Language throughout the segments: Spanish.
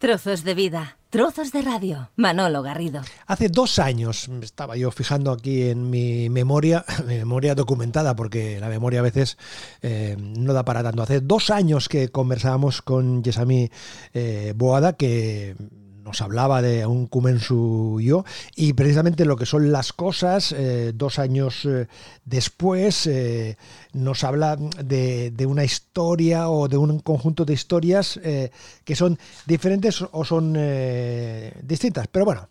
Trozos de vida, trozos de radio. Manolo Garrido. Hace dos años, estaba yo fijando aquí en mi memoria, mi memoria documentada, porque la memoria a veces eh, no da para tanto. Hace dos años que conversábamos con Yesami eh, Boada, que nos hablaba de un Kumensu yo y precisamente lo que son las cosas, eh, dos años eh, después, eh, nos habla de, una historia o de un conjunto de historias que son diferentes o son distintas. Pero bueno,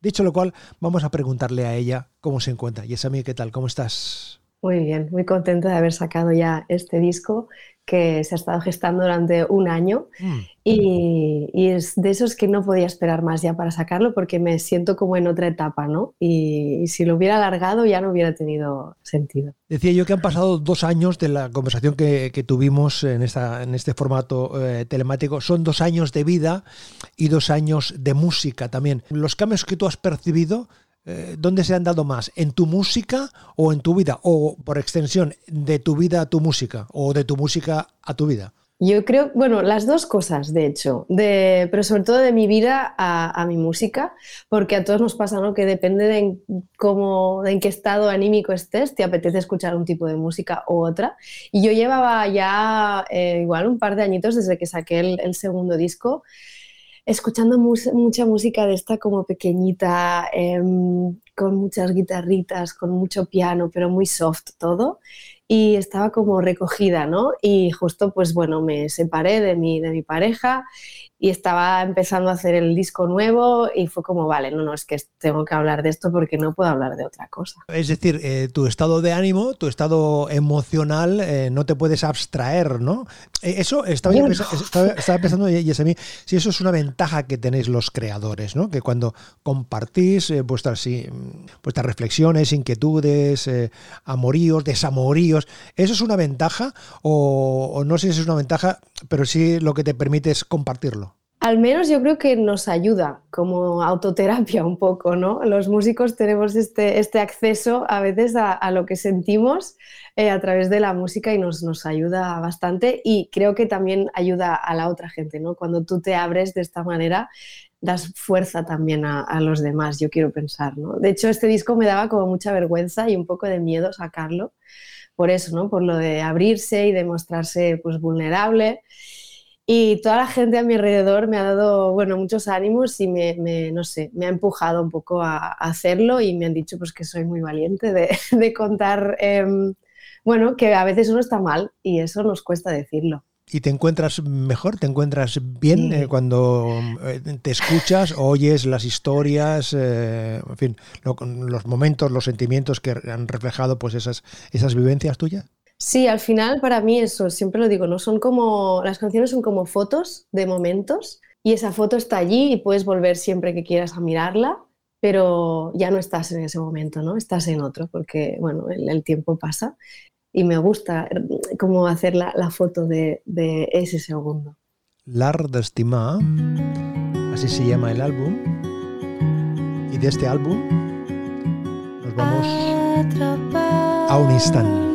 dicho lo cual, vamos a preguntarle a ella cómo se encuentra. Y es a mí, ¿qué tal? ¿Cómo estás? Muy bien, muy contenta de haber sacado ya este disco que se ha estado gestando durante un año mm. y, y, es de esos que no podía esperar más ya para sacarlo porque me siento como en otra etapa, ¿no? Y, y, si lo hubiera alargado ya no hubiera tenido sentido. Decía yo que han pasado dos años de la conversación que, que tuvimos en, esta, en este formato eh, telemático. Son dos años de vida y dos años de música también. Los cambios que tú has percibido eh, ¿dónde se han dado más? ¿En tu música o en tu vida? O por extensión, de tu vida a tu música o de tu música a tu vida. Yo creo, bueno, las dos cosas, de hecho, de, pero sobre todo de mi vida a, mi música, porque a todos nos pasa, ¿no? Que depende de en, cómo, de en qué estado anímico estés, te apetece escuchar un tipo de música u otra. Y yo llevaba ya eh, igual un par de añitos desde que saqué el segundo disco, escuchando mucha música de esta como pequeñita, eh, con muchas guitarritas, con mucho piano, pero muy soft todo. Y estaba como recogida, ¿no? Y justo, pues bueno, me separé de mi, de mi pareja y estaba empezando a hacer el disco nuevo y fue como, vale, no, no, es que tengo que hablar de esto porque no puedo hablar de otra cosa. Es decir, eh, tu estado de ánimo, tu estado emocional, eh, no te puedes abstraer, ¿no? Eh, eso estaba, pensando, estaba, pensando, si eso es una ventaja que tenéis los creadores, ¿no? Que cuando compartís eh, vuestras, sí, vuestras reflexiones, inquietudes, amoríos, desamoríos, ¿eso es una ventaja? O, o no sé si es una ventaja, pero sí lo que te permite es compartirlo. Al menos yo creo que nos ayuda como autoterapia un poco, ¿no? Los músicos tenemos este, este acceso a veces a, lo que sentimos eh, a través de la música y nos, nos, ayuda bastante y creo que también ayuda a la otra gente, ¿no? Cuando tú te abres de esta manera, das fuerza también a, los demás, yo quiero pensar, ¿no? De hecho, este disco me daba como mucha vergüenza y un poco de miedo sacarlo, por eso, ¿no? Por lo de abrirse y de mostrarse pues vulnerable y toda la gente a mi alrededor me ha dado, bueno, muchos ánimos y me, me no sé, me ha empujado un poco a, a, hacerlo y me han dicho pues que soy muy valiente de, de contar, eh, bueno, que a veces uno está mal y eso nos cuesta decirlo. ¿Y te encuentras mejor? ¿Te encuentras bien sí. eh, cuando eh, te escuchas, oyes las historias, eh, en fin, lo, los momentos, los sentimientos que han reflejado pues esas, esas vivencias tuyas? Sí, al final para mí eso, siempre lo digo, ¿no? Son como, las canciones son como fotos de momentos y esa foto está allí y puedes volver siempre que quieras a mirarla, pero ya no estás en ese momento, ¿no? Estás en otro porque, bueno, el, el tiempo pasa y me gusta como hacer la, la foto de, de, ese segundo. L'art d'estimar, así se llama el álbum, y de este álbum nos vamos a un instante.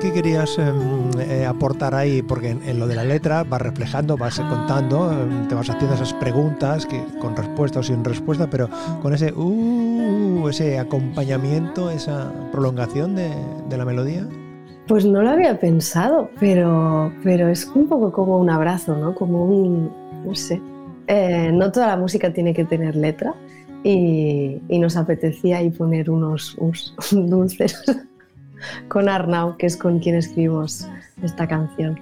Que querías em, eh, aportar ahí? Porque en, lo de la letra vas reflejando, vas contando, em, te vas haciendo esas preguntas que, con respuesta o sin respuesta, pero con ese, uh, ese acompañamiento, esa prolongación de, de la melodía. Pues no lo había pensado, pero, pero es un poco como un abrazo, ¿no? Como un, no sé. Eh, no toda la música tiene que tener letra y, nos apetecía ahí poner unos, dulces con Arnau, que es con quien escribimos esta canción.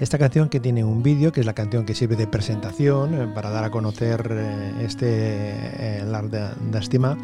Esta canción que tiene un vídeo, que es la canción que sirve de presentación eh, para dar a conocer eh, este L'Art d'Estima,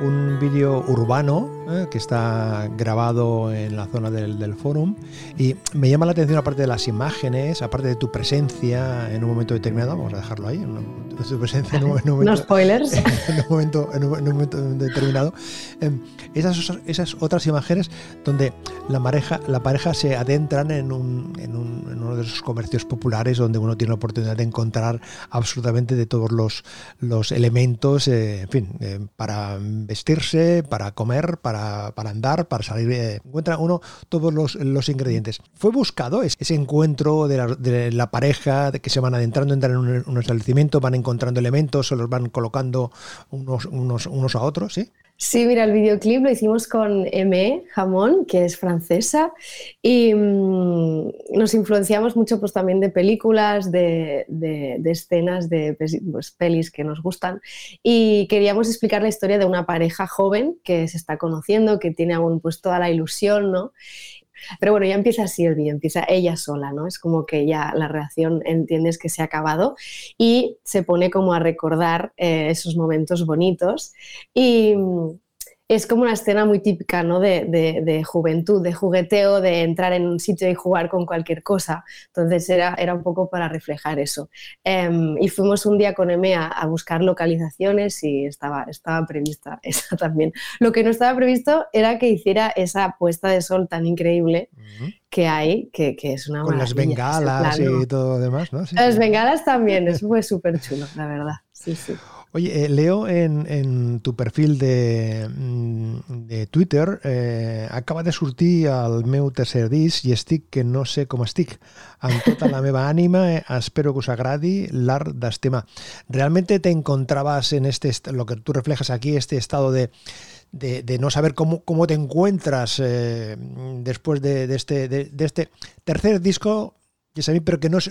un vídeo urbano eh, que está grabado en la zona del, del forum y me llama la atención aparte de las imágenes, aparte de tu presencia en un momento determinado, vamos a dejarlo ahí, tu presencia en un, momento, no spoilers. En un momento, en un, momento determinado, em, esas, esas otras imágenes donde la pareja, la pareja se adentran en, un, en, uno de esos comercios populares donde uno tiene la oportunidad de encontrar absolutamente de todos los, los elementos, eh, en fin, eh, para vestirse, para comer, para, andar, para salir. Eh, encuentra uno todos los, ingredientes. ¿Fue buscado ese encuentro de la, pareja, de que se van adentrando, entran en un, establecimiento, van encontrando elementos, se los van colocando unos, unos, unos a otros? ¿sí? Sí, mira, el videoclip lo hicimos con M. Jamón, que es francesa, y mm, nos influenciamos mucho pues, también de películas, de, escenas, de pues, pelis que nos gustan, y queríamos explicar la historia de una pareja joven que se está conociendo, que tiene aún pues, toda la ilusión, ¿no? Pero bueno, ya empieza así el vídeo, empieza ella sola, ¿no? Es como que ya la reacción entiendes que se ha acabado y se pone como a recordar eh, esos momentos bonitos y es como una escena muy típica ¿no? de, juventud, de jugueteo, de entrar en un sitio y jugar con cualquier cosa. Entonces era, era un poco para reflejar eso. Em, y fuimos un día con Eme a, buscar localizaciones y estaba, estaba prevista esa también. Lo que no estaba previsto era que hiciera esa puesta de sol tan increíble. que hay, que, es una Con las bengalas y todo lo demás, ¿no? las bengalas también, eso fue súper chulo, la verdad. Sí, sí. Oye, eh, leo en, tu perfil de, mm, Twitter, eh, acaba de sortir el meu tercer disc i estic que no sé com estic. Amb tota la meva ànima eh, espero que us agradi l'art d'estimar. ¿Realmente te encontrabas en este, lo que tú reflejas aquí, este estado de, de, no saber cómo, cómo te encuentras eh, después de, de, este, de este tercer disco pero que no es,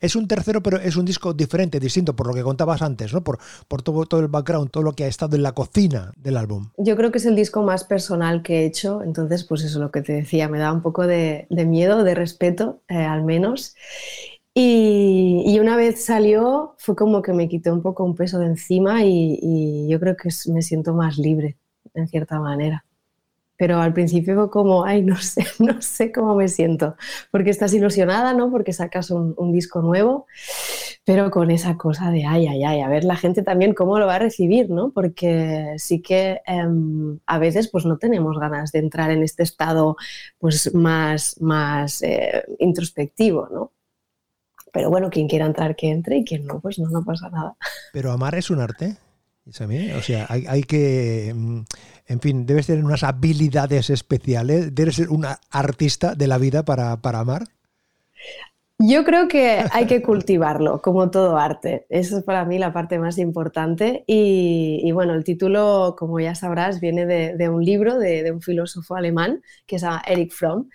es un tercero, pero es un disco diferente, distinto, por lo que contabas antes, ¿no? Por, todo, el background, todo lo que ha estado en la cocina del álbum. Yo creo que es el disco más personal que he hecho, entonces, pues eso es lo que te decía, me da un poco de, miedo, de respeto, eh, al menos. Y, una vez salió, fue como que me quité un poco un peso de encima y yo creo que me siento más libre, en cierta manera pero al principio fue como, ay, no sé, no sé cómo me siento, porque estás ilusionada, ¿no? Porque sacas un, disco nuevo, pero con esa cosa de, ay, ay, ay, a ver la gente también cómo lo va a recibir, ¿no? Porque sí que em, a veces pues no tenemos ganas de entrar en este estado pues más, más eh, introspectivo, ¿no? Pero bueno, quien quiera entrar, que entre y quien no, pues no, no pasa nada. Pero amar es un arte. O sea, hay, que, mm, en fin, debes tener unas habilidades especiales, debes ser una artista de la vida para, amar. Yo creo que hay que cultivarlo, como todo arte. Eso es para mí la parte más importante. Y, bueno, el título, como ya sabrás, viene de, un libro de, de, un filósofo alemán que se llama Eric Fromm.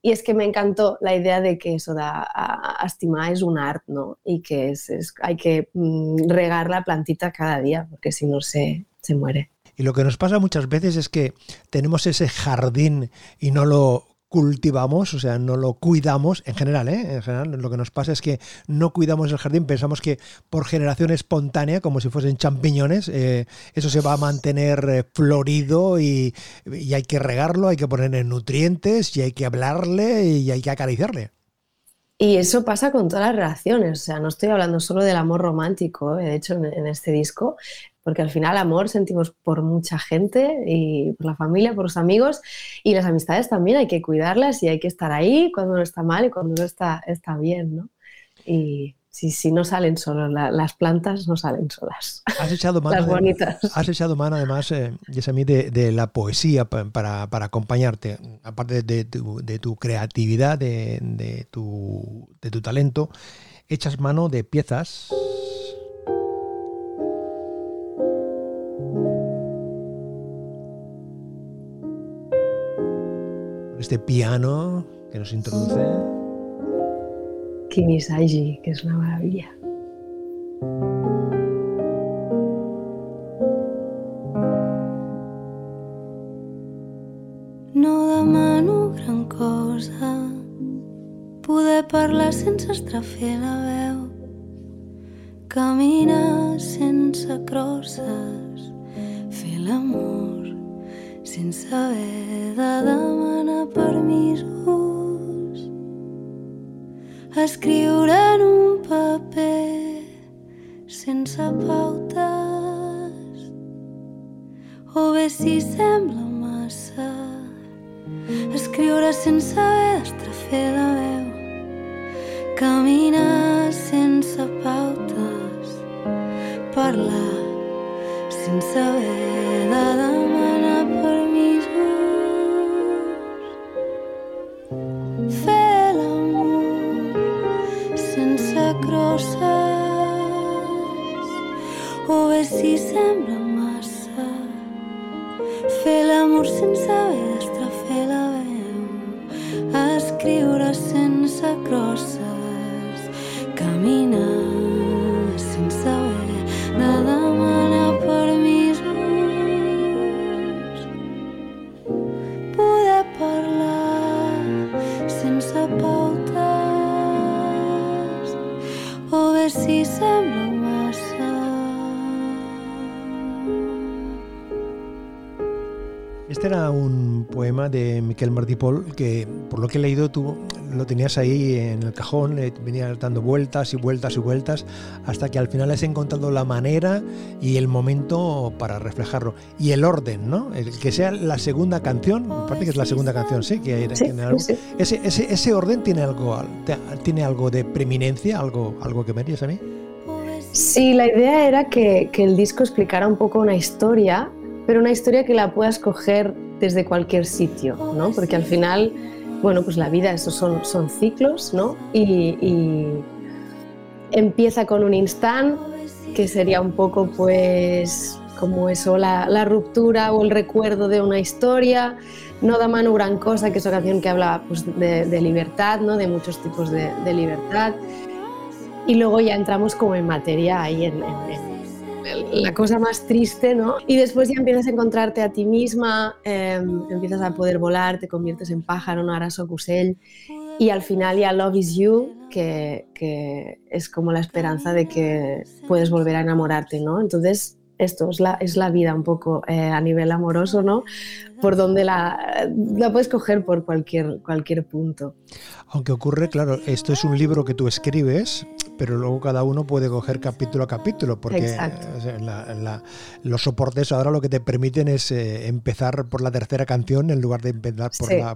Y es que me encantó la idea de que eso da a, estimar es un arte, ¿no? Y que es, hay que mm, regar la plantita cada día, porque si no se, se muere. Y lo que nos pasa muchas veces es que tenemos ese jardín y no lo cultivamos, o sea, no lo cuidamos, en general, ¿eh? en general, lo que nos pasa es que no cuidamos el jardín, pensamos que por generación espontánea, como si fuesen champiñones, eh, eso se va a mantener eh, florido y, y, hay que regarlo, hay que ponerle nutrientes y hay que hablarle y hay que acariciarle. Y eso pasa con todas las relaciones, o sea, no estoy hablando solo del amor romántico, ¿eh? de hecho en, este disco, porque al final amor sentimos por mucha gente y por la familia, por los amigos y las amistades también hay que cuidarlas y hay que estar ahí cuando uno está mal y cuando uno está, está bien, ¿no? Y sí, sí, no salen solas, las plantas no salen solas. Has echado mano, las bonitas. has echado mano además, eh, mí de, la poesía para, acompañarte, aparte de, tu, creatividad, de, tu, de tu talento, echas mano de piezas este piano que nos introduce. Kimisaji, que es una maravilla. Sembla massa. Fer l'amor sense haver poema de Miquel Martí Pol que, por lo que he leído, tú lo tenías ahí en el cajón, eh, venías dando vueltas y vueltas y vueltas, hasta que al final has encontrado la manera y el momento para reflejarlo. Y el orden, ¿no? El que sea la segunda canción, me parece que es la segunda canción, sí, que tiene algo. Ese, ese, ese, orden tiene algo, tiene algo de preeminencia, algo, algo que me dirías a mí. Sí, la idea era que, que el disco explicara un poco una historia pero una historia que la puedas coger desde cualquier sitio, ¿no? Porque al final, bueno, pues la vida, esos son, son ciclos, ¿no? Y, empieza con un instante que sería un poco, pues, como eso, la, ruptura o el recuerdo de una historia. No da mano gran cosa, que es una canción que habla pues, de, libertad, ¿no? de muchos tipos de, libertad. Y luego ya entramos como en materia ahí en, en la cosa más triste, ¿no? Y después ya empiezas a encontrarte a ti misma, em, empiezas a poder volar, te conviertes en pájaro, no harás ocusell, y al final ya Love is You, que, que, es como la esperanza de que puedes volver a enamorarte, ¿no? Entonces, esto es la, es la vida un poco eh, a nivel amoroso, ¿no? Por donde la, la puedes coger por cualquier, cualquier punto. Aunque ocurre, claro, esto es un libro que tú escribes, pero luego cada uno puede coger capítulo a capítulo, porque los soportes ahora lo que te permiten es eh, empezar por la tercera canción en lugar de empezar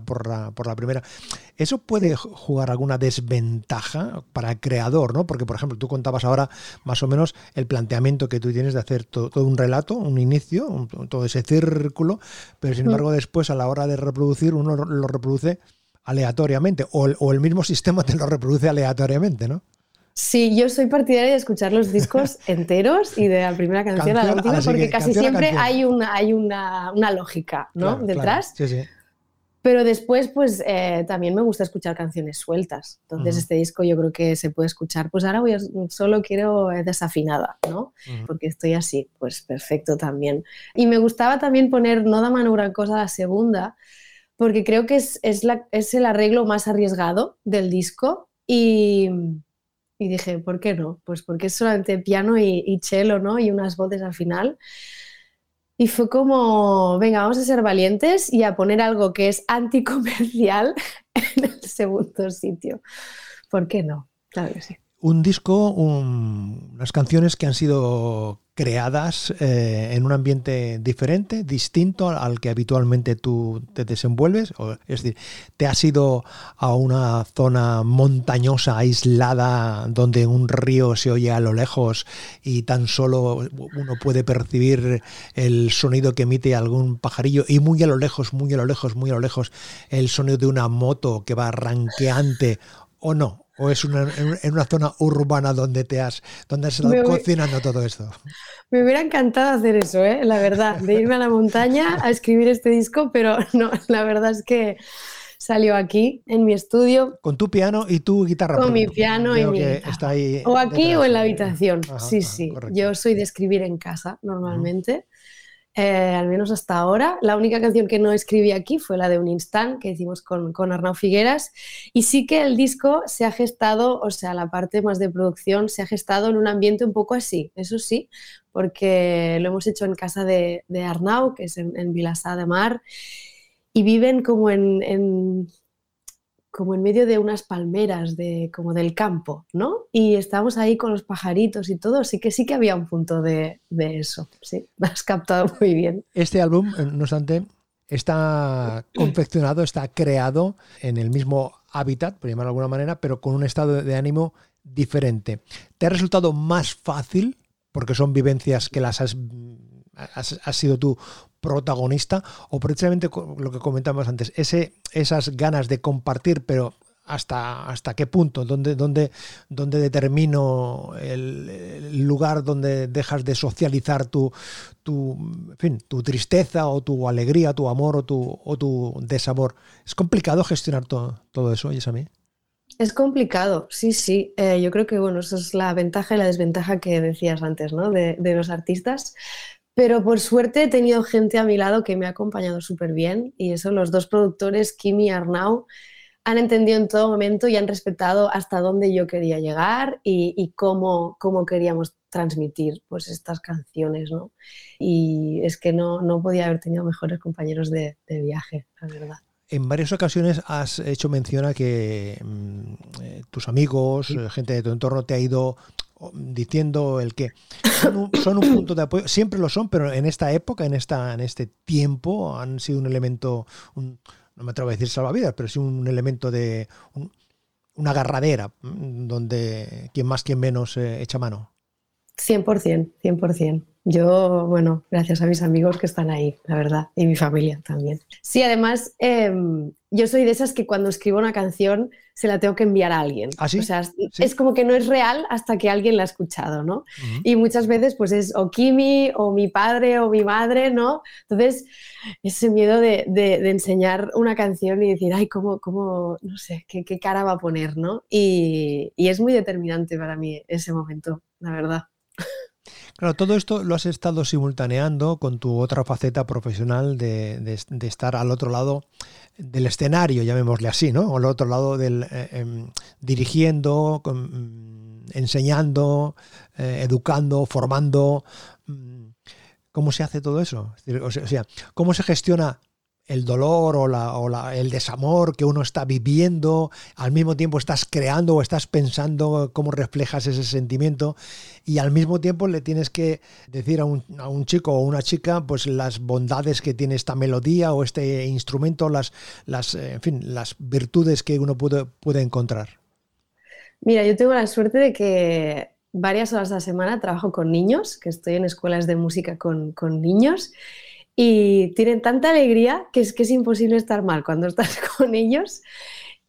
por, la, por, la, primera. ¿Eso puede jugar alguna desventaja para el creador? ¿no? Porque, por ejemplo, tú contabas ahora más o menos el planteamiento que tú tienes de hacer todo, un relato, un inicio, todo ese círculo, pero sin mm. embargo después a la hora de reproducir uno lo reproduce aleatoriamente o, o el mismo sistema te lo reproduce aleatoriamente, ¿no? Sí, yo soy partidaria de escuchar los discos enteros y de la primera canción, a la última, porque casi siempre hay una, hay una, lógica ¿no? detrás. Sí, sí. Pero después, pues eh, también me gusta escuchar canciones sueltas. Entonces, este disco yo creo que se puede escuchar. Pues ahora voy a, solo quiero desafinada, ¿no? Porque estoy así, pues perfecto también. Y me gustaba también poner No da mano gran cosa la segunda, porque creo que es, es, la, es el arreglo más arriesgado del disco. Y, y dije, ¿por qué no? Pues porque es solamente piano y, cello, ¿no? Y unas voces al final. Y fue como, venga, vamos a ser valientes y a poner algo que es anticomercial en el segundo sitio. ¿Por qué no? Claro que sí. Un disco, unas canciones que han sido creadas eh, en un ambiente diferente, distinto al que habitualmente tú te desenvuelves. Es decir, te has ido a una zona montañosa, aislada, donde un río se oye a lo lejos y tan solo uno puede percibir el sonido que emite algún pajarillo y muy a lo lejos, muy a lo lejos, muy a lo lejos, el sonido de una moto que va ranqueante o no, ¿O es una, en una zona urbana donde te has, donde has estado cocinando todo esto? Me hubiera encantado hacer eso, ¿eh? la verdad, de irme a la montaña a escribir este disco, pero no, la verdad es que salió aquí, en mi estudio. Con tu piano y tu guitarra. Con mi piano y mi guitarra. o aquí o en la habitación. sí, sí. Yo soy de escribir en casa normalmente. Eh, al menos hasta ahora. La única canción que no escribí aquí fue la de Un Instant que hicimos con, con Arnau Figueras. Y sí que el disco se ha gestado, o sea, la parte más de producción se ha gestado en un ambiente un poco así, eso sí, porque lo hemos hecho en casa de, de Arnau, que es en, en de Mar, y viven como en como en medio de unas palmeras de, como del campo, ¿no? Y estábamos ahí con los pajaritos y todo, sí que sí que había un punto de, eso, sí, me has captado muy bien. Este álbum, eh, no obstante, está confeccionado, está creado en el mismo hábitat, por llamarlo de alguna manera, pero con un estado de ánimo diferente. ¿Te ha resultado más fácil, porque son vivencias que las has, has sido tú protagonista o precisamente lo que comentamos antes, ese, esas ganas de compartir, pero hasta, hasta qué punto, dónde, dónde, dónde determino el, lugar donde dejas de socializar tu, tu, fin, tu tristeza o tu alegría, tu amor o tu, o tu desamor. Es complicado gestionar todo, eso, ¿y a mí? Es complicado, sí, sí. Eh, yo creo que bueno, eso es la ventaja y la desventaja que decías antes, ¿no? De, de los artistas. Pero por suerte he tenido gente a mi lado que me ha acompañado súper bien y eso los dos productores, Kimi y Arnau, han entendido en todo momento y han respetado hasta dónde yo quería llegar y, cómo, cómo, queríamos transmitir pues, estas canciones. ¿no? Y es que no, no podía haber tenido mejores compañeros de, viaje, la verdad. En varias ocasiones has hecho mención a que mm, eh, tus amigos, eh, gente de tu entorno te ha ido diciendo el que son un, punto de apoyo, siempre lo son, pero en esta época, en, esta, en este tiempo, han sido un elemento, no me atrevo a decir salvavidas, pero sí un elemento de una agarradera, donde quien más, quien menos eh, echa mano. 100%, 100%. Yo, bueno, gracias a mis amigos que están ahí, la verdad, y mi familia también. Sí, además, em, yo soy de esas que cuando escribo una canción se la tengo que enviar a alguien. ¿Ah, o sea, es como que no es real hasta que alguien la ha escuchado, ¿no? Y muchas veces, pues es o Kimi, o mi padre, o mi madre, ¿no? Entonces, ese miedo de, enseñar una canción y decir, ay, ¿cómo, cómo no sé, qué, qué cara va a poner, ¿no? Y, y es muy determinante para mí ese momento, la verdad. Claro, todo esto lo has estado simultaneando con tu otra faceta profesional de, estar al otro lado del escenario, llamémosle así, ¿no? Al otro lado del eh, em, dirigiendo, mm, enseñando, eh, educando, formando. Mm, ¿Cómo se hace todo eso? O sea, ¿cómo se gestiona el dolor o, la, el desamor que uno está viviendo, al mismo tiempo estás creando o estás pensando cómo reflejas ese sentimiento y al mismo tiempo le tienes que decir a un, a un chico o una chica pues las bondades que tiene esta melodía o este instrumento, las, las, en fin, las virtudes que uno puede, puede encontrar. Mira, yo tengo la suerte de que varias horas a la semana trabajo con niños, que estoy en escuelas de música con, con niños y tienen tanta alegría que es que es imposible estar mal cuando estás con ellos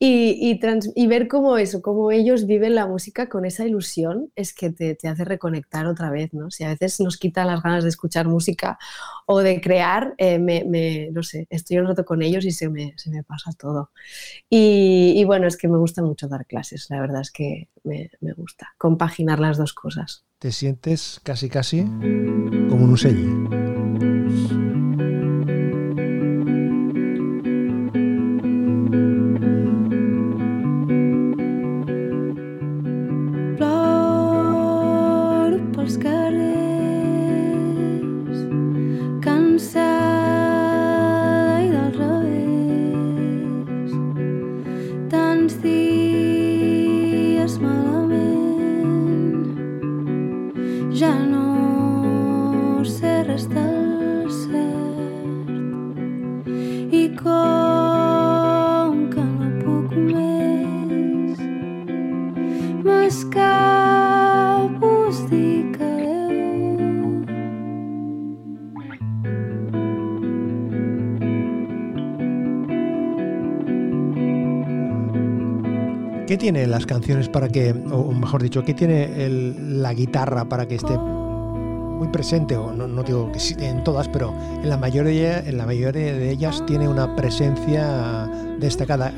y, y, ver cómo eso, cómo ellos viven la música con esa ilusión, es que te, te, hace reconectar otra vez, ¿no? Si a veces nos quitan las ganas de escuchar música o de crear, eh, me, me, no sé, estoy un rato con ellos y se me, se me pasa todo. Y, y, bueno, es que me gusta mucho dar clases, la verdad es que me, me gusta compaginar las dos cosas. ¿Te sientes casi casi como un uselli? Las canciones para que, o mejor dicho, qué tiene la guitarra para que esté muy presente, o no, no digo que sí en todas, pero en la mayoría, en la mayoría de ellas tiene una presencia destacada.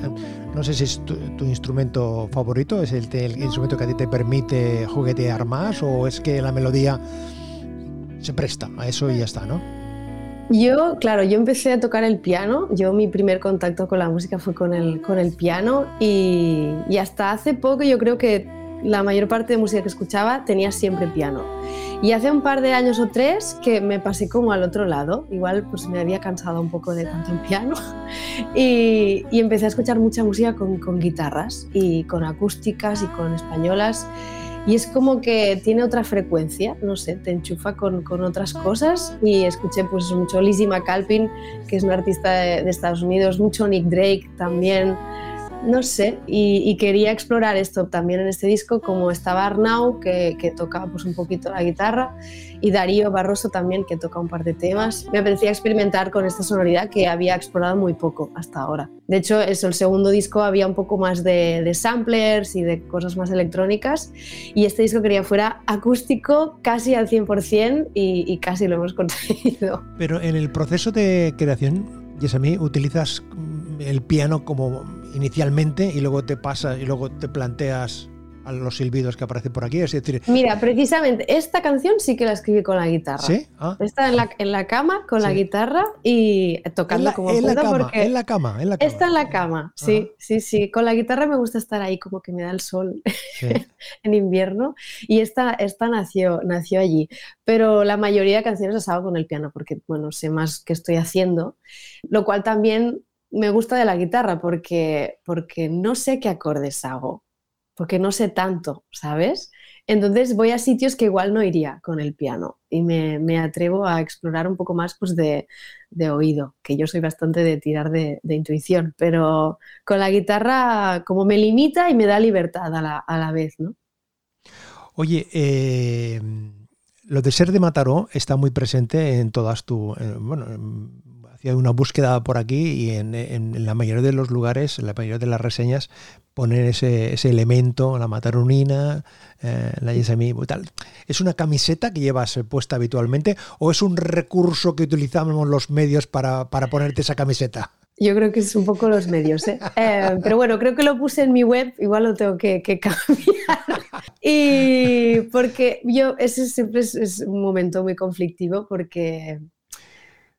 No sé si es tu, tu instrumento favorito, es el, el instrumento que a ti te permite juguetear más, o es que la melodía se presta a eso y ya está, ¿no? Yo, claro, yo empecé a tocar el piano. Yo mi primer contacto con la música fue con el, con el piano y, hasta hace poco yo creo que la mayor parte de música que escuchaba tenía siempre piano. Y hace un par de años o tres que me pasé como al otro lado. Igual pues me había cansado un poco de tanto el piano y, y empecé a escuchar mucha música con, con guitarras y con acústicas y con españolas. Y es como que tiene otra frecuencia, no sé, te enchufa con, con otras cosas. Y escuché pues mucho Lizzie McAlpin, que es una artista de, de Estados Unidos, mucho Nick Drake también, no sé. Y, quería explorar esto también en este disco, como estaba Arnau, que, que toca pues un poquito la guitarra, y Darío Barroso también, que toca un par de temas. Me apetecía experimentar con esta sonoridad que había explorado muy poco hasta ahora. De hecho, eso, el segundo disco había un poco más de, samplers y de cosas más electrónicas, y este disco quería fuera acústico casi al 100% y, y casi lo hemos conseguido. Pero en el proceso de creación, Yesami, utilizas el piano como inicialmente y luego te pasas y luego te planteas a los silbidos que aparecen por aquí. Es decir, Mira, precisamente esta canción sí que la escribí con la guitarra. ¿sí? Ah, Está en la, en la cama con la Sí. guitarra y tocando la, como en la cama, porque en la cama, en la cama. está en la cama. Sí, Ajá. sí, sí. Con la guitarra me gusta estar ahí como que me da el sol Sí. en invierno y esta, esta nació, nació allí. Pero la mayoría de canciones las hago con el piano porque, bueno, sé más qué estoy haciendo, lo cual también me gusta de la guitarra porque, porque no sé qué acordes hago, porque no sé tanto, ¿sabes? Entonces voy a sitios que igual no iría con el piano y me, me atrevo a explorar un poco más pues, de, de oído, que yo soy bastante de tirar de, de intuición, pero con la guitarra como me limita y me da libertad a la, a la vez, ¿no? Oye, eh, lo de ser de Mataró está muy presente en todas tu. bueno, hacía una búsqueda por aquí y en, en- en la mayoría de los lugares, en la mayoría de las reseñas, ponen ese, ese elemento, la mataronina, eh, la Yesemi y tal. ¿Es una camiseta que llevas puesta habitualmente o es un recurso que utilizamos los medios para, para ponerte esa camiseta? Yo creo que es un poco los medios, ¿eh? Eh, pero bueno, creo que lo puse en mi web, igual lo tengo que, que cambiar. Y porque yo, ese siempre es, es un momento muy conflictivo porque,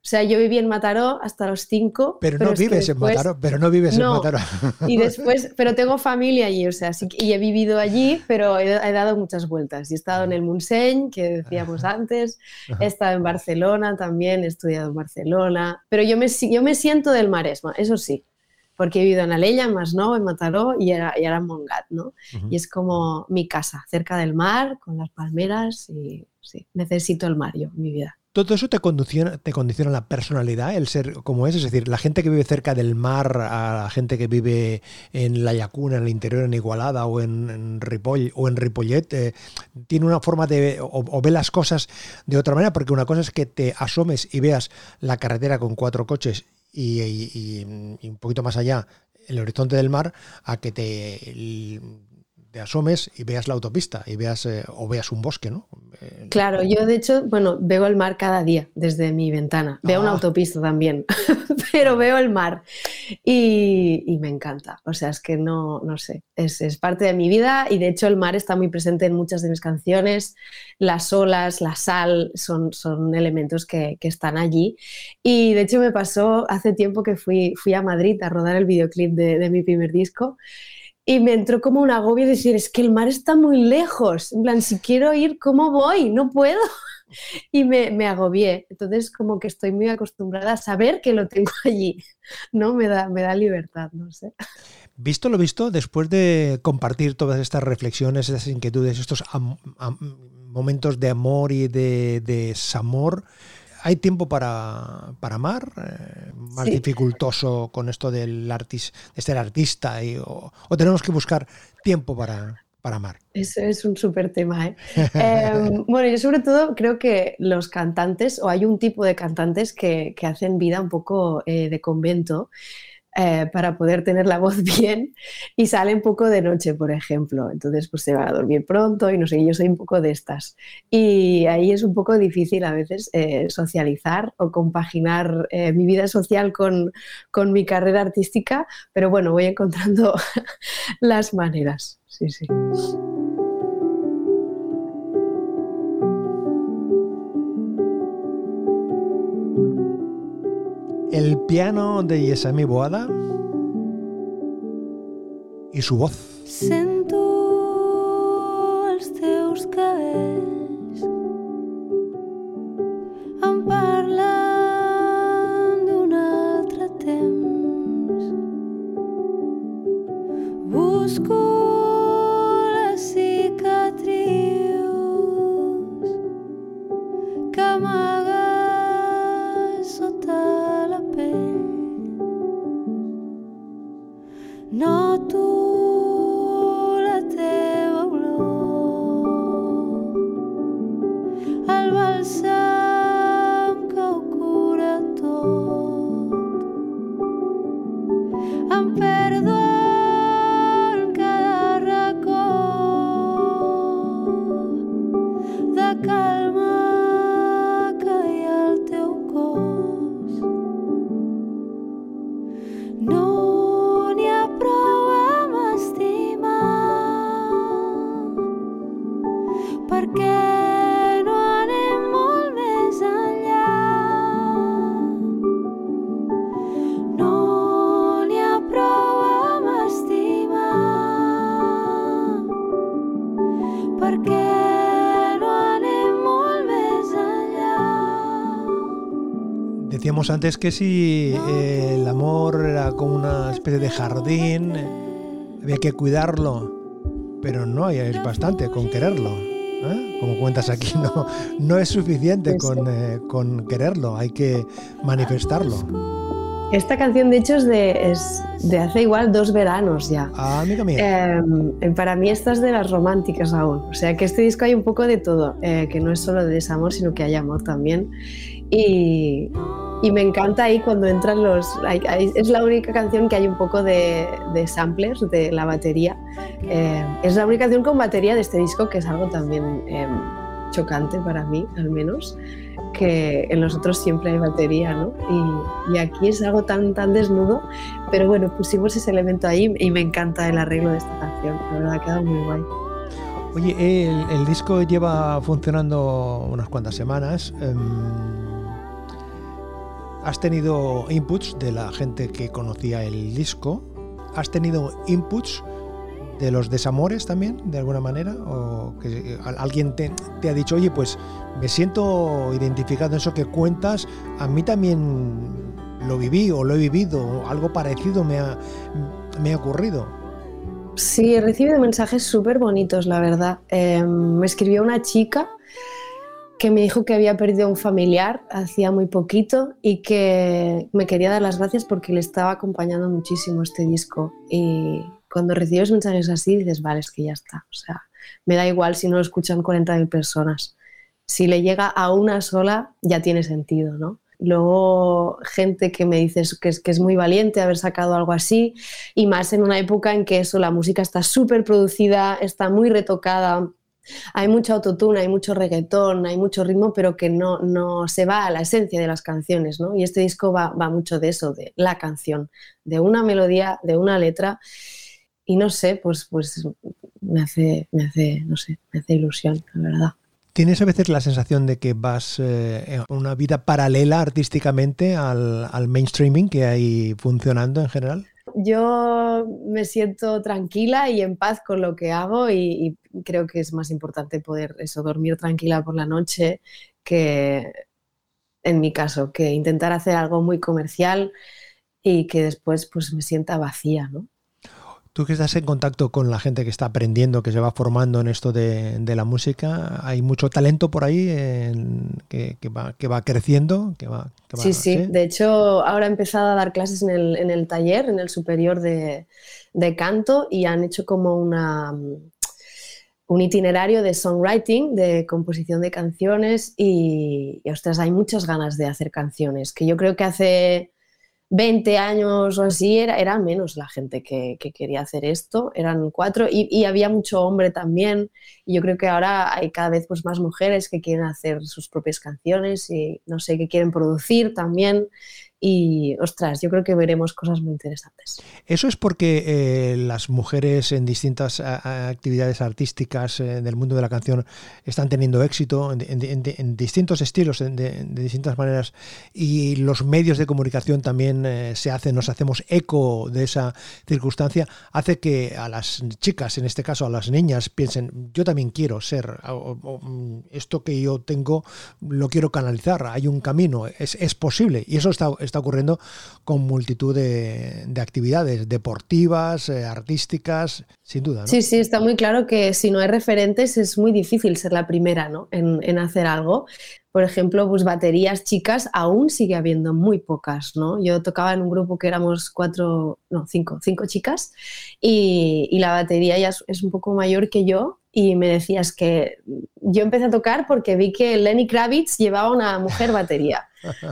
o sea, yo viví en Mataró hasta los cinco. Pero, no vives después- en Mataró, pero no vives No. en Mataró. Y después, pero tengo familia allí, o sea, sí y he vivido allí, pero he, he dado muchas vueltas. Y he estado en el Montseny, que decíamos antes, he estado en Barcelona también, he estudiado en Barcelona, pero yo me, yo me siento del Maresma, eso sí, porque he vivido en Alella, en Masnou, en Mataró y era, y en Montgat, ¿no? Y es como mi casa, cerca del mar, con las palmeras y sí, necesito el mar yo mi vida. Todo eso te condiciona, te condiciona la personalidad, el ser como es, es decir, la gente que vive cerca del mar, a la gente que vive en la Llacuna, en el interior, en Igualada o en, en Ripoll o en Ripollet, eh, tiene una forma de o, o ve las cosas de otra manera, porque una cosa es que te asomes y veas la carretera con cuatro coches y un poquito más allá el horizonte del mar, a que te te asomes y veas la autopista y veas eh, o veas un bosque, ¿no? Eh, Claro, yo de hecho, bueno, veo el mar cada día desde mi ventana. Veo una Ah. autopista también, pero veo el mar y, y me encanta. O sea, es que no, no sé, es, es parte de mi vida y de hecho el mar está muy presente en muchas de mis canciones. Las olas, la sal son, son elementos que, que están allí. Y de hecho me pasó hace tiempo que fui, fui a Madrid a rodar el videoclip de, de mi primer disco. Y me entró como un agobio de decir, es que el mar está muy lejos. En plan, si quiero ir, ¿cómo voy? No puedo. Y me, me agobié. Entonces, como que estoy muy acostumbrada a saber que lo tengo allí. ¿No? Me da, me da libertad, no sé. Visto lo visto, después de compartir todas estas reflexiones, estas inquietudes, estos momentos de amor y de, desamor. ¿Hay tiempo para, amar? Eh, ¿Más dificultoso con esto del artis, de ser artista? Y, o, tenemos que buscar tiempo para, para amar? Eso es un súper tema. ¿eh? Em, bueno, yo sobre todo creo que los cantantes, o hay un tipo de cantantes que, que hacen vida un poco eh, de convento eh, para poder tener la voz bien y sale un poco de noche, por ejemplo. Entonces, pues se va a dormir pronto y no sé, yo soy un poco de estas. Y ahí es un poco difícil a veces eh, socializar o compaginar eh, mi vida social con, con mi carrera artística, pero bueno, voy encontrando las maneras. Sí, sí. El piano de Yesami Boada y su voz. Sento els teus cabells em parlen d'un altre temps. Busco Decíamos antes que si eh, el amor era como una especie de jardín, había que cuidarlo, pero no es bastante con quererlo. ¿eh? Como cuentas aquí, no, no es suficiente con, eh, con quererlo, hay que manifestarlo. Esta canción, de hecho, es de, es de hace igual dos veranos ya. Ah, amiga mía. Eh, para mí esta es de las románticas aún. O sea que este disco hay un poco de todo, eh, que no es solo de desamor, sino que hay amor también. Y, y me encanta ahí cuando entran los... hay- hay- es la única canción que hay un poco de, de samplers de la batería. Eh, es la única canción con batería de este disco, que es algo también eh, chocante para mí, al menos, que en los otros siempre hay batería, ¿no? Y, y aquí es algo tan, tan desnudo, pero bueno, pusimos ese elemento ahí y me encanta el arreglo de esta canción, la verdad ha quedado muy guay. Oye, el, el disco lleva funcionando unas cuantas semanas. em, has tenido inputs de la gente que conocía el disco. ¿Has tenido inputs de los desamores también, de alguna manera? ¿O que eh, al- alguien te, ha dicho, oye, pues me siento identificado en eso que cuentas, a mí también lo viví o lo he vivido, o algo parecido me ha, me ha ocurrido? Sí, he recibido mensajes súper bonitos, la verdad. Eh, me escribió una chica que me dijo que había perdido un familiar hacía muy poquito y que me quería dar las gracias porque le estaba acompañando muchísimo este disco. Y cuando recibes mensajes así dices, vale, es que ya está. O sea, me da igual si no lo escuchan 40.000 personas. Si le llega a una sola, ya tiene sentido, ¿no? Luego, gente que me dice que es, que es muy valiente haber sacado algo así, y más en una época en que eso, la música está súper producida, está muy retocada, hay mucho autotune, hay mucho reggaetón, hay mucho ritmo, pero que no, no se va a la esencia de las canciones, ¿no? Y este disco va, va mucho de eso, de la canción, de una melodía, de una letra, y no sé, pues, pues me hace, me hace, no sé, me hace ilusión, la verdad. ¿Tienes a veces la sensación de que vas eh, en una vida paralela artísticamente al, al mainstreaming que hay funcionando en general? Yo me siento tranquila y en paz con lo que hago y, y creo que es más importante poder eso, dormir tranquila por la noche que, en mi caso, que intentar hacer algo muy comercial y que después pues me sienta vacía, ¿no? Tú que estás en contacto con la gente que está aprendiendo, que se va formando en esto de, la música, hay mucho talento por ahí que, va, que va creciendo. Que va, sí, sí, De hecho, ahora he empezado a dar clases en el, en el taller, en el superior de, de canto, y han hecho como una, un itinerario de songwriting, de composición de canciones y, y, ostras, hay muchas ganas de hacer canciones, que yo creo que hace 20 años o así, era, era menos la gente que, quería hacer esto, eran cuatro y, había mucho hombre también. Y yo creo que ahora hay cada vez pues, más mujeres que quieren hacer sus propias canciones y no sé, que quieren producir también y ostras, yo creo que veremos cosas muy interesantes. Eso es porque eh, las mujeres en distintas actividades artísticas eh, del mundo de la canción están teniendo éxito en, distintos estilos, de, distintas maneras, y los medios de comunicación también eh, se hacen, nos hacemos eco de esa circunstancia, hace que a las chicas, en este caso a las niñas, piensen, yo también quiero ser, mm, esto que yo tengo lo quiero canalizar, hay un camino, es, es posible, y eso está está ocurriendo con multitud de, actividades deportivas, eh, artísticas, sin duda. Sí, sí, está muy claro que si no hay referentes es muy difícil ser la primera ¿no? en, hacer algo. Por ejemplo, pues baterías chicas aún sigue habiendo muy pocas, ¿no? Yo tocaba en un grupo que éramos cuatro, no, cinco, cinco chicas y, y la batería ya es un poco mayor que yo y me decías que yo empecé a tocar porque vi que Lenny Kravitz llevaba una mujer batería,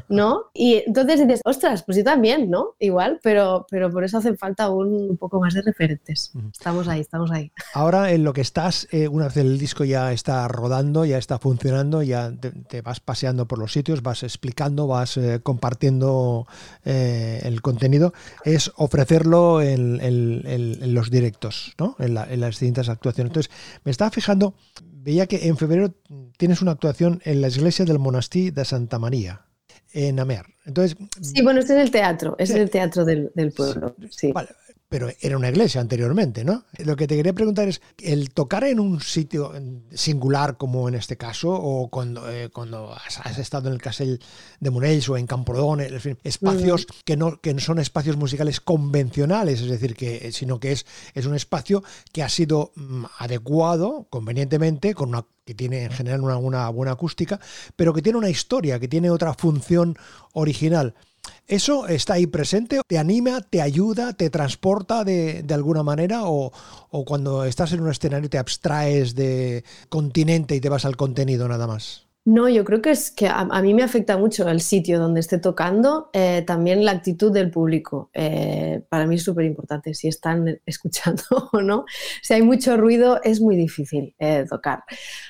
¿no? Y entonces dices, ostras, pues yo también, ¿no? Igual, pero, pero por eso hace falta un, poco más de referentes. Estamos ahí, estamos ahí. Ahora en lo que estás, eh, una vez el disco ya está rodando, ya está funcionando, ya te, vas paseando por los sitios, vas explicando, vas eh, compartiendo eh, el contenido, es ofrecerlo en, los directos, ¿no? En, en, las distintas actuaciones. Entonces, me estaba fijando, veía que en febrero tienes una actuación en la iglesia del monasterio de Santa María, en Amer. Entonces, sí, bueno, este es el teatro, es el teatro del, pueblo. Sí. Vale, pero era una iglesia anteriormente, ¿no? Lo que te quería preguntar es, el tocar en un sitio singular como en este caso, o cuando, eh, cuando has, estado en el Castel de Monells o en Camprodon, en fin, espacios que, no, que no son espacios musicales convencionales, es decir, que, sino que es, es un espacio que ha sido mm, adecuado convenientemente, con una que tiene en general una, una buena acústica, pero que tiene una historia, que tiene otra función original. ¿Eso está ahí presente? ¿Te anima, te ayuda, te transporta de, alguna manera? O, ¿O cuando estás en un escenario te abstraes de continente y te vas al contenido nada más? No, yo creo que es que a, mí me afecta mucho el sitio donde esté tocando, eh, también la actitud del público. Eh, para mí es súper importante si están escuchando o no. Si hay mucho ruido es muy difícil eh, tocar.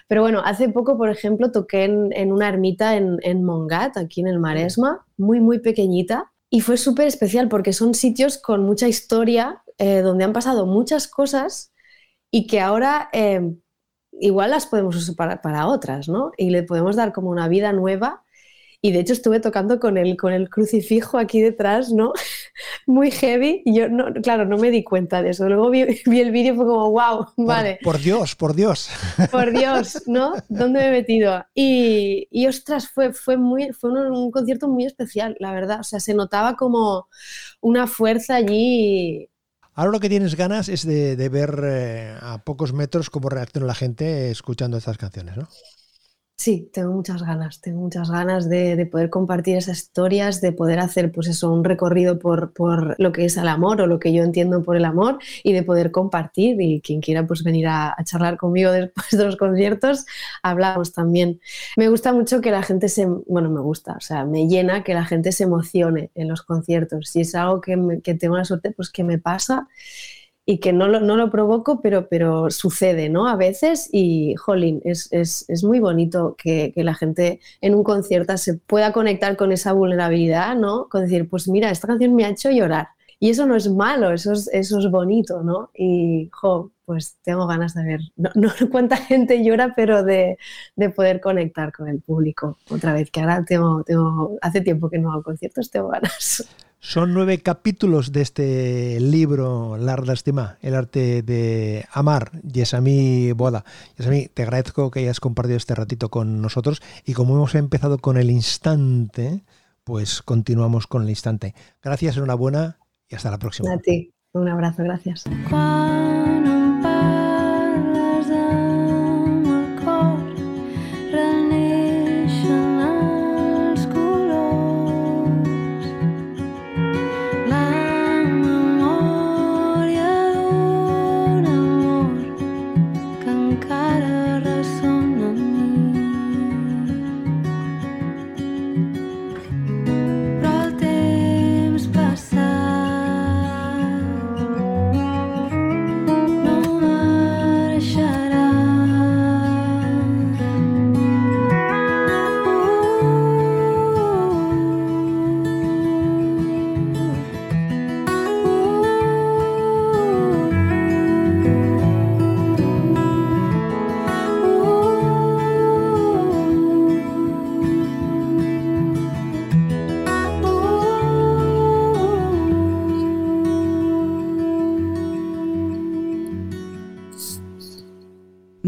Pero bueno, hace poco, por ejemplo, toqué en, una ermita en, en, Mongat, aquí en el Maresma, muy, muy pequeñita. Y fue súper especial porque son sitios con mucha historia, donde han pasado muchas cosas y que ahora igual las podemos usar para, otras, ¿no? Y le podemos dar como una vida nueva. Y de hecho estuve tocando con el, con el crucifijo aquí detrás, ¿no? Muy heavy. Y yo, no, claro, no me di cuenta de eso. Luego vi, el vídeo y fue como, wow, vale. Por, Dios, por Dios. Por Dios, ¿no? ¿Dónde me he metido? Y, y ostras, fue, fue, muy, fue un, concierto muy especial, la verdad. O sea, se notaba como una fuerza allí Ahora lo que tienes ganas es de, ver eh, a pocos metros cómo reacciona la gente escuchando estas canciones, ¿no? Sí, tengo muchas ganas, tengo muchas ganas de, poder compartir esas historias, de poder hacer pues eso, un recorrido por, lo que es el amor o lo que yo entiendo por el amor y de poder compartir y quien quiera pues venir a, charlar conmigo después de los conciertos, hablamos también. Me gusta mucho que la gente se, bueno, me gusta, o sea, me llena que la gente se emocione en los conciertos. Si es algo que, que tengo la suerte, pues que me pasa y que no lo, no lo provoco, pero, pero sucede, ¿no? A veces y, jolín, es, es, es muy bonito que, que, la gente en un concierto se pueda conectar con esa vulnerabilidad, ¿no? Con decir, pues mira, esta canción me ha hecho llorar. Y eso no es malo, eso es, eso es bonito, ¿no? Y, jo, pues tengo ganas de ver, no, no cuánta gente llora, pero de, de, poder conectar con el público otra vez, que ahora tengo, tengo, hace tiempo que no hago conciertos, tengo ganas. Son nueve capítulos de este libro, L'Art d'Estimar, el arte de amar, Yesami Boda. Yesami, te agradezco que hayas compartido este ratito con nosotros y como hemos empezado con el instante, pues continuamos con el instante. Gracias, enhorabuena y hasta la próxima. A ti. Un abrazo, gracias.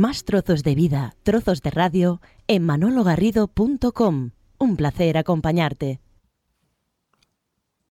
Más trozos de vida, trozos de radio en manologarrido.com. Un placer acompañarte.